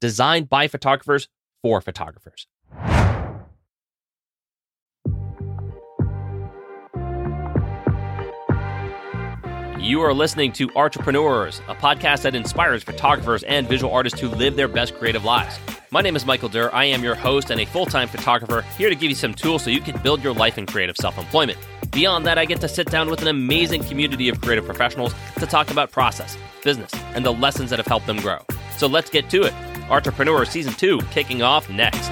designed by photographers for photographers. You are listening to Entrepreneurs, a podcast that inspires photographers and visual artists to live their best creative lives. My name is Michael Durr. I am your host and a full time photographer, here to give you some tools so you can build your life in creative self employment. Beyond that, I get to sit down with an amazing community of creative professionals to talk about process, business, and the lessons that have helped them grow. So let's get to it. Entrepreneur Season 2 kicking off next.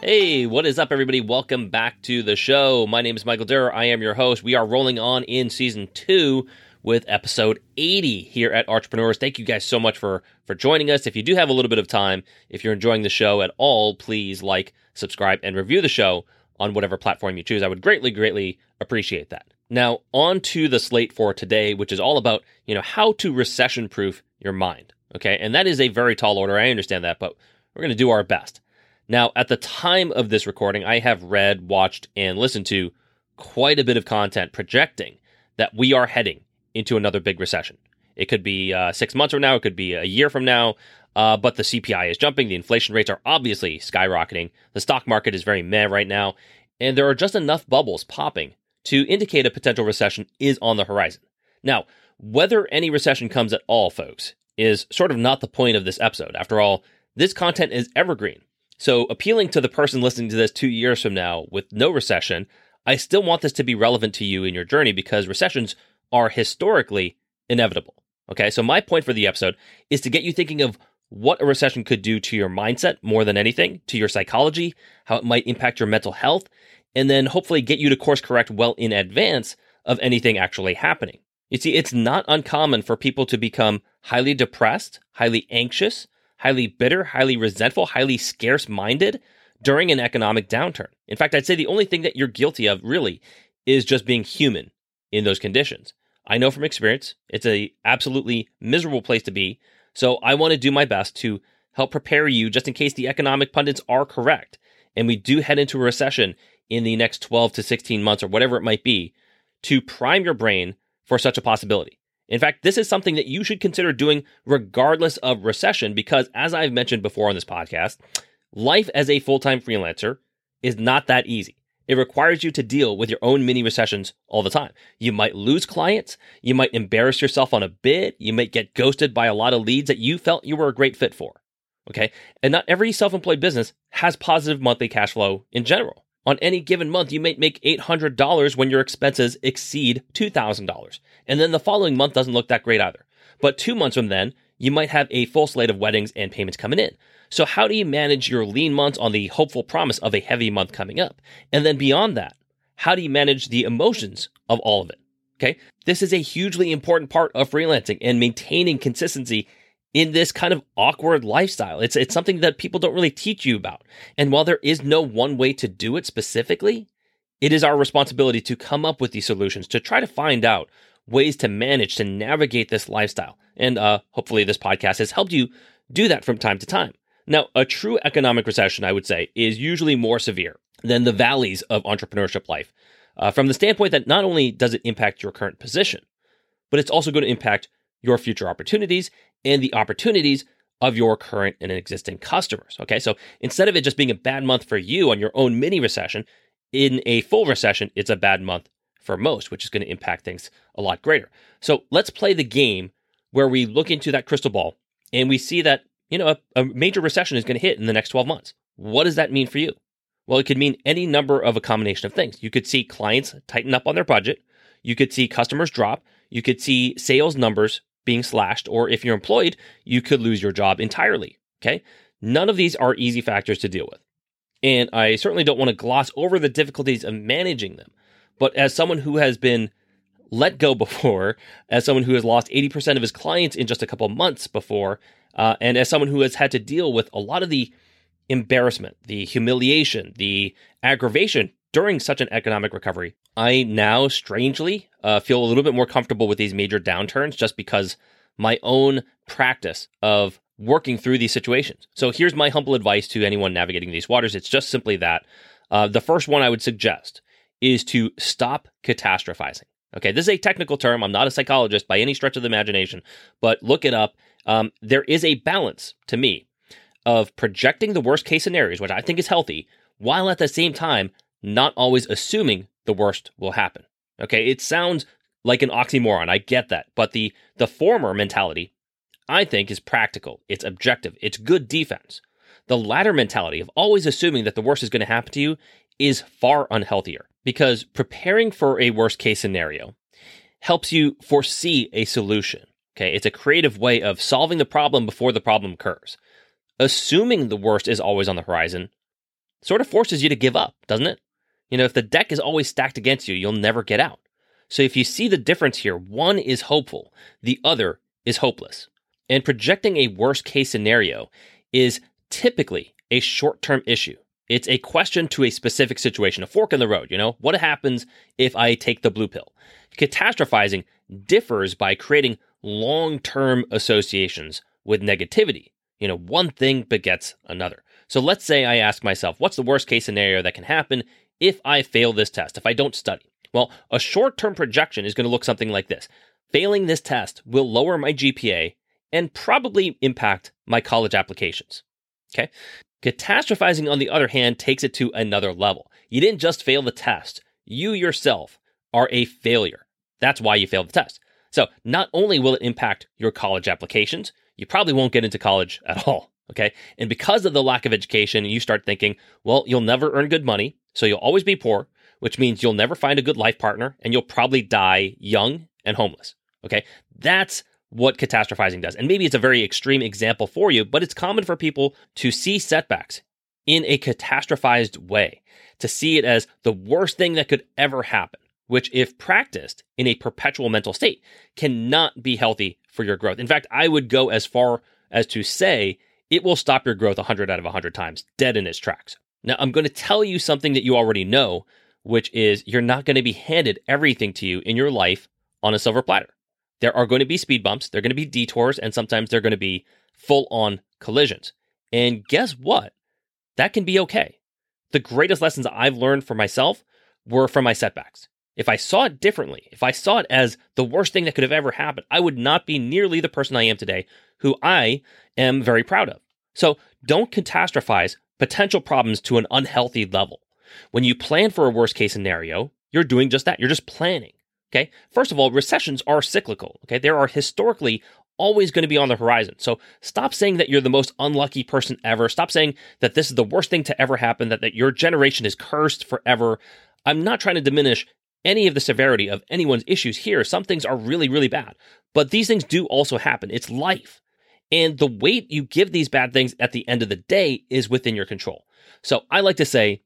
Hey, what is up, everybody? Welcome back to the show. My name is Michael Durr. I am your host. We are rolling on in season two with episode 80 here at Entrepreneurs. Thank you guys so much for for joining us. If you do have a little bit of time, if you're enjoying the show at all, please like, subscribe, and review the show on whatever platform you choose. I would greatly, greatly appreciate that. Now, on to the slate for today, which is all about, you know, how to recession proof your mind. Okay. And that is a very tall order. I understand that, but we're going to do our best. Now, at the time of this recording, I have read, watched, and listened to quite a bit of content projecting that we are heading into another big recession. It could be uh, six months from now, it could be a year from now, uh, but the CPI is jumping. The inflation rates are obviously skyrocketing. The stock market is very meh right now, and there are just enough bubbles popping to indicate a potential recession is on the horizon. Now, whether any recession comes at all, folks, is sort of not the point of this episode. After all, this content is evergreen. So, appealing to the person listening to this two years from now with no recession, I still want this to be relevant to you in your journey because recessions are historically inevitable. Okay, so my point for the episode is to get you thinking of what a recession could do to your mindset more than anything, to your psychology, how it might impact your mental health, and then hopefully get you to course correct well in advance of anything actually happening. You see, it's not uncommon for people to become highly depressed, highly anxious, highly bitter, highly resentful, highly scarce minded during an economic downturn. In fact, I'd say the only thing that you're guilty of really is just being human in those conditions. I know from experience, it's a absolutely miserable place to be. So I want to do my best to help prepare you just in case the economic pundits are correct and we do head into a recession in the next 12 to 16 months or whatever it might be to prime your brain for such a possibility. In fact, this is something that you should consider doing regardless of recession because, as I've mentioned before on this podcast, life as a full time freelancer is not that easy. It requires you to deal with your own mini recessions all the time. You might lose clients. You might embarrass yourself on a bid. You might get ghosted by a lot of leads that you felt you were a great fit for. Okay. And not every self employed business has positive monthly cash flow in general. On any given month, you might make $800 when your expenses exceed $2,000. And then the following month doesn't look that great either. But two months from then, you might have a full slate of weddings and payments coming in. So, how do you manage your lean months on the hopeful promise of a heavy month coming up? And then beyond that, how do you manage the emotions of all of it? Okay. This is a hugely important part of freelancing and maintaining consistency in this kind of awkward lifestyle. It's it's something that people don't really teach you about. And while there is no one way to do it specifically, it is our responsibility to come up with these solutions to try to find out ways to manage to navigate this lifestyle. And uh, hopefully, this podcast has helped you do that from time to time. Now, a true economic recession, I would say, is usually more severe than the valleys of entrepreneurship life. Uh, from the standpoint that not only does it impact your current position, but it's also going to impact your future opportunities and the opportunities of your current and existing customers. Okay, so instead of it just being a bad month for you on your own mini recession, in a full recession, it's a bad month for most, which is going to impact things a lot greater. So let's play the game where we look into that crystal ball and we see that, you know, a, a major recession is going to hit in the next 12 months. What does that mean for you? Well, it could mean any number of a combination of things. You could see clients tighten up on their budget. You could see customers drop. You could see sales numbers being slashed. Or if you're employed, you could lose your job entirely. Okay. None of these are easy factors to deal with. And I certainly don't want to gloss over the difficulties of managing them. But as someone who has been let go before, as someone who has lost 80% of his clients in just a couple months before, uh, and as someone who has had to deal with a lot of the embarrassment, the humiliation, the aggravation during such an economic recovery, I now strangely uh, feel a little bit more comfortable with these major downturns just because my own practice of working through these situations. So here's my humble advice to anyone navigating these waters. It's just simply that uh, the first one I would suggest is to stop catastrophizing. Okay, this is a technical term. I'm not a psychologist by any stretch of the imagination, but look it up. Um, there is a balance to me of projecting the worst case scenarios, which I think is healthy, while at the same time not always assuming the worst will happen. Okay, it sounds like an oxymoron. I get that, but the the former mentality, I think, is practical. It's objective. It's good defense. The latter mentality of always assuming that the worst is going to happen to you is far unhealthier because preparing for a worst case scenario helps you foresee a solution. Okay, it's a creative way of solving the problem before the problem occurs assuming the worst is always on the horizon sort of forces you to give up, doesn't it? You know, if the deck is always stacked against you, you'll never get out. So if you see the difference here, one is hopeful, the other is hopeless. And projecting a worst case scenario is typically a short term issue. It's a question to a specific situation, a fork in the road. You know, what happens if I take the blue pill? Catastrophizing differs by creating long term associations with negativity. You know, one thing begets another. So let's say I ask myself, what's the worst case scenario that can happen if I fail this test, if I don't study? Well, a short term projection is going to look something like this Failing this test will lower my GPA and probably impact my college applications. Okay. Catastrophizing, on the other hand, takes it to another level. You didn't just fail the test, you yourself are a failure. That's why you failed the test. So, not only will it impact your college applications, you probably won't get into college at all. Okay. And because of the lack of education, you start thinking, well, you'll never earn good money. So you'll always be poor, which means you'll never find a good life partner and you'll probably die young and homeless. Okay. That's what catastrophizing does. And maybe it's a very extreme example for you, but it's common for people to see setbacks in a catastrophized way, to see it as the worst thing that could ever happen, which, if practiced in a perpetual mental state, cannot be healthy for your growth. In fact, I would go as far as to say it will stop your growth 100 out of 100 times, dead in its tracks. Now, I'm going to tell you something that you already know, which is you're not going to be handed everything to you in your life on a silver platter. There are going to be speed bumps, there are going to be detours, and sometimes they're going to be full on collisions. And guess what? That can be okay. The greatest lessons I've learned for myself were from my setbacks. If I saw it differently, if I saw it as the worst thing that could have ever happened, I would not be nearly the person I am today, who I am very proud of. So don't catastrophize potential problems to an unhealthy level. When you plan for a worst case scenario, you're doing just that. You're just planning. Okay. First of all, recessions are cyclical. Okay. There are historically always going to be on the horizon. So stop saying that you're the most unlucky person ever. Stop saying that this is the worst thing to ever happen, that, that your generation is cursed forever. I'm not trying to diminish any of the severity of anyone's issues here. Some things are really, really bad, but these things do also happen. It's life. And the weight you give these bad things at the end of the day is within your control. So I like to say,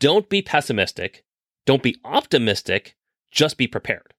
don't be pessimistic. Don't be optimistic. Just be prepared.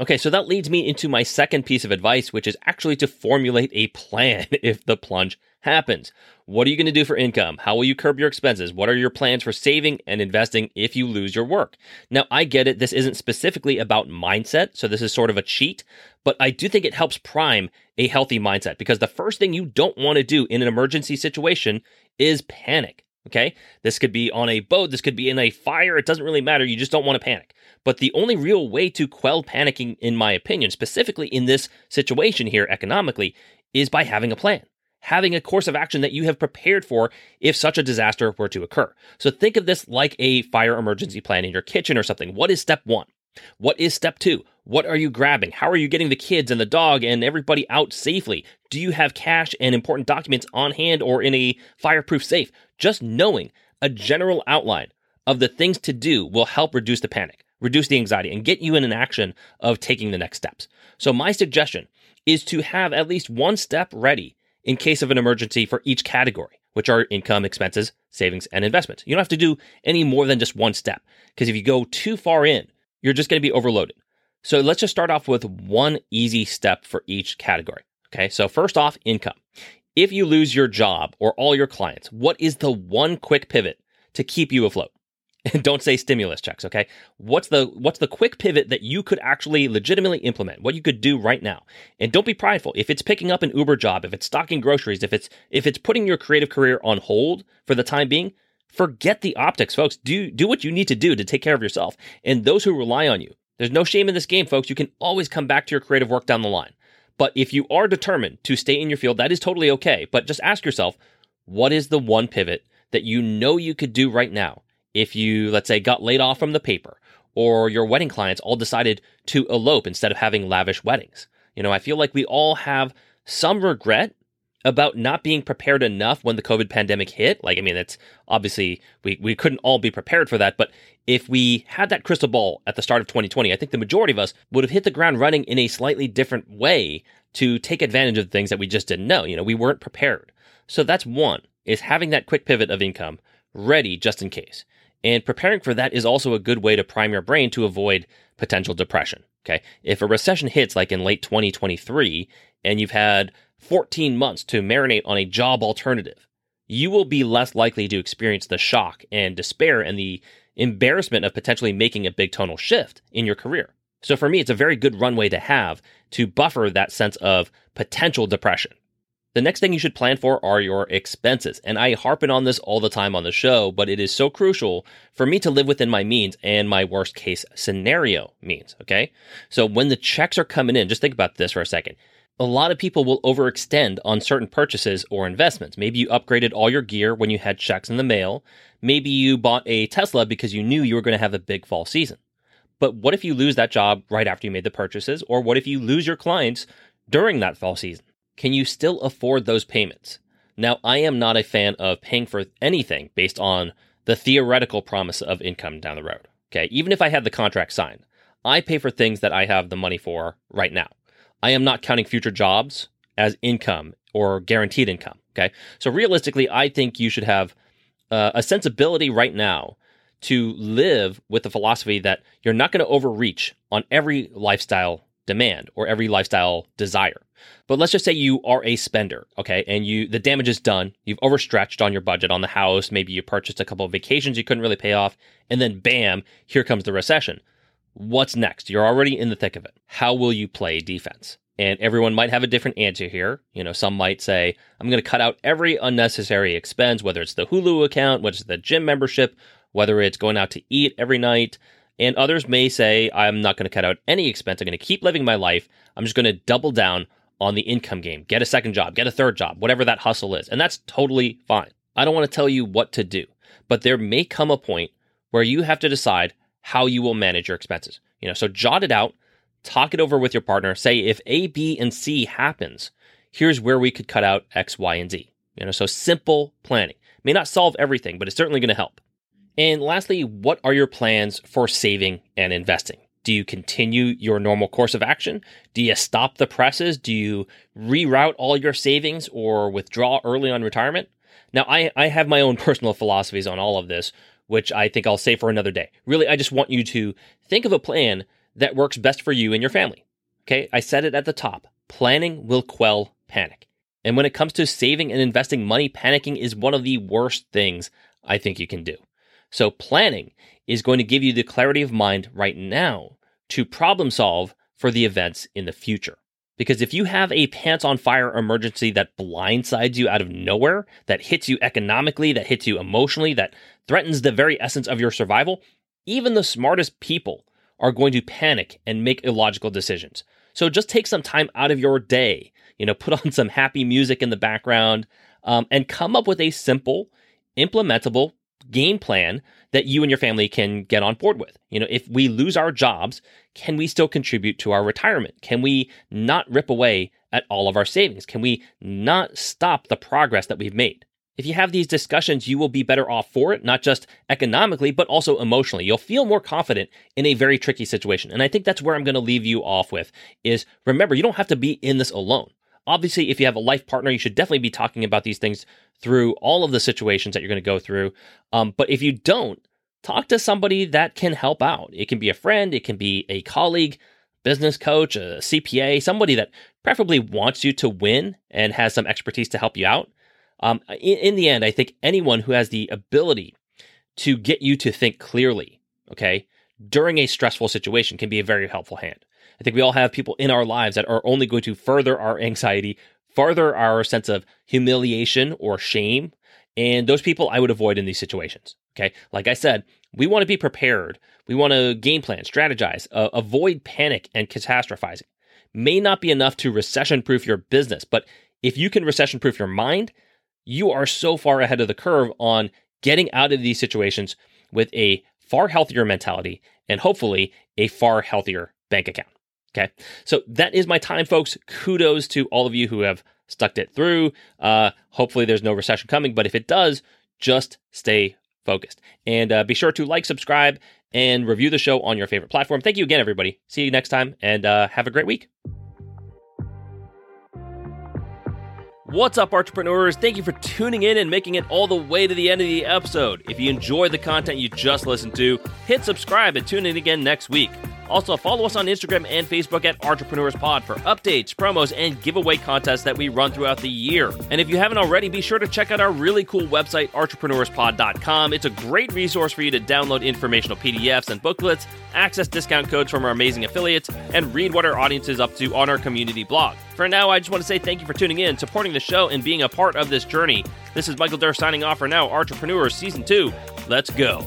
Okay, so that leads me into my second piece of advice, which is actually to formulate a plan if the plunge happens. What are you going to do for income? How will you curb your expenses? What are your plans for saving and investing if you lose your work? Now, I get it. This isn't specifically about mindset. So this is sort of a cheat, but I do think it helps prime a healthy mindset because the first thing you don't want to do in an emergency situation is panic. Okay. This could be on a boat. This could be in a fire. It doesn't really matter. You just don't want to panic. But the only real way to quell panicking, in my opinion, specifically in this situation here economically, is by having a plan having a course of action that you have prepared for if such a disaster were to occur. So think of this like a fire emergency plan in your kitchen or something. What is step one? What is step two? What are you grabbing? How are you getting the kids and the dog and everybody out safely? Do you have cash and important documents on hand or in a fireproof safe? Just knowing a general outline of the things to do will help reduce the panic, reduce the anxiety, and get you in an action of taking the next steps. So, my suggestion is to have at least one step ready in case of an emergency for each category, which are income, expenses, savings, and investments. You don't have to do any more than just one step because if you go too far in, you're just going to be overloaded. So let's just start off with one easy step for each category. Okay, so first off, income. If you lose your job or all your clients, what is the one quick pivot to keep you afloat? And don't say stimulus checks, okay? What's the what's the quick pivot that you could actually legitimately implement? What you could do right now. And don't be prideful. If it's picking up an Uber job, if it's stocking groceries, if it's if it's putting your creative career on hold for the time being, forget the optics, folks. Do do what you need to do to take care of yourself and those who rely on you. There's no shame in this game, folks. You can always come back to your creative work down the line. But if you are determined to stay in your field, that is totally okay. But just ask yourself, what is the one pivot that you know you could do right now if you, let's say, got laid off from the paper or your wedding clients all decided to elope instead of having lavish weddings? You know, I feel like we all have some regret about not being prepared enough when the COVID pandemic hit. Like, I mean, it's obviously we, we couldn't all be prepared for that. But if we had that crystal ball at the start of 2020, I think the majority of us would have hit the ground running in a slightly different way to take advantage of things that we just didn't know. You know, we weren't prepared. So that's one is having that quick pivot of income ready just in case. And preparing for that is also a good way to prime your brain to avoid potential depression. Okay. If a recession hits like in late 2023 and you've had 14 months to marinate on a job alternative, you will be less likely to experience the shock and despair and the embarrassment of potentially making a big tonal shift in your career. So for me, it's a very good runway to have to buffer that sense of potential depression. The next thing you should plan for are your expenses. And I harping on this all the time on the show, but it is so crucial for me to live within my means and my worst case scenario means. Okay. So when the checks are coming in, just think about this for a second a lot of people will overextend on certain purchases or investments. Maybe you upgraded all your gear when you had checks in the mail. Maybe you bought a Tesla because you knew you were going to have a big fall season. But what if you lose that job right after you made the purchases? Or what if you lose your clients during that fall season? Can you still afford those payments? Now, I am not a fan of paying for anything based on the theoretical promise of income down the road. Okay. Even if I had the contract signed, I pay for things that I have the money for right now. I am not counting future jobs as income or guaranteed income. Okay. So realistically, I think you should have uh, a sensibility right now to live with the philosophy that you're not going to overreach on every lifestyle demand or every lifestyle desire. But let's just say you are a spender, okay, and you the damage is done. You've overstretched on your budget on the house. Maybe you purchased a couple of vacations you couldn't really pay off, and then bam, here comes the recession. What's next? You're already in the thick of it. How will you play defense? And everyone might have a different answer here. You know, some might say, I'm going to cut out every unnecessary expense, whether it's the Hulu account, whether it's the gym membership, whether it's going out to eat every night. And others may say, I'm not going to cut out any expense. I'm going to keep living my life. I'm just going to double down on the income game, get a second job, get a third job, whatever that hustle is. And that's totally fine. I don't want to tell you what to do, but there may come a point where you have to decide how you will manage your expenses. You know, so jot it out, talk it over with your partner. Say if A, B, and C happens, here's where we could cut out X, Y, and Z. You know, so simple planning may not solve everything, but it's certainly going to help. And lastly, what are your plans for saving and investing? Do you continue your normal course of action? Do you stop the presses? Do you reroute all your savings or withdraw early on retirement? Now, I, I have my own personal philosophies on all of this, which I think I'll say for another day. Really, I just want you to think of a plan that works best for you and your family. Okay, I said it at the top planning will quell panic. And when it comes to saving and investing money, panicking is one of the worst things I think you can do. So, planning is going to give you the clarity of mind right now to problem solve for the events in the future. Because if you have a pants on fire emergency that blindsides you out of nowhere, that hits you economically, that hits you emotionally, that threatens the very essence of your survival, even the smartest people are going to panic and make illogical decisions. So just take some time out of your day, you know, put on some happy music in the background, um, and come up with a simple, implementable game plan that you and your family can get on board with. You know, if we lose our jobs, can we still contribute to our retirement? Can we not rip away at all of our savings? Can we not stop the progress that we've made? If you have these discussions, you will be better off for it, not just economically, but also emotionally. You'll feel more confident in a very tricky situation. And I think that's where I'm going to leave you off with is remember, you don't have to be in this alone. Obviously, if you have a life partner, you should definitely be talking about these things through all of the situations that you're going to go through. Um, but if you don't, talk to somebody that can help out. It can be a friend, it can be a colleague, business coach, a CPA, somebody that preferably wants you to win and has some expertise to help you out. Um, in, in the end, I think anyone who has the ability to get you to think clearly, okay, during a stressful situation can be a very helpful hand. I think we all have people in our lives that are only going to further our anxiety, further our sense of humiliation or shame. And those people I would avoid in these situations. Okay. Like I said, we want to be prepared. We want to game plan, strategize, uh, avoid panic and catastrophizing. May not be enough to recession proof your business, but if you can recession proof your mind, you are so far ahead of the curve on getting out of these situations with a far healthier mentality and hopefully a far healthier bank account. Okay. So that is my time, folks. Kudos to all of you who have stuck it through. Uh, hopefully there's no recession coming, but if it does, just stay focused. And uh, be sure to like, subscribe, and review the show on your favorite platform. Thank you again, everybody. See you next time, and uh, have a great week. What's up, entrepreneurs? Thank you for tuning in and making it all the way to the end of the episode. If you enjoyed the content you just listened to, hit subscribe and tune in again next week. Also, follow us on Instagram and Facebook at Entrepreneurs Pod for updates, promos, and giveaway contests that we run throughout the year. And if you haven't already, be sure to check out our really cool website, entrepreneurspod.com. It's a great resource for you to download informational PDFs and booklets, access discount codes from our amazing affiliates, and read what our audience is up to on our community blog. For now, I just want to say thank you for tuning in, supporting the show, and being a part of this journey. This is Michael Durr signing off for now, Entrepreneurs Season 2. Let's go.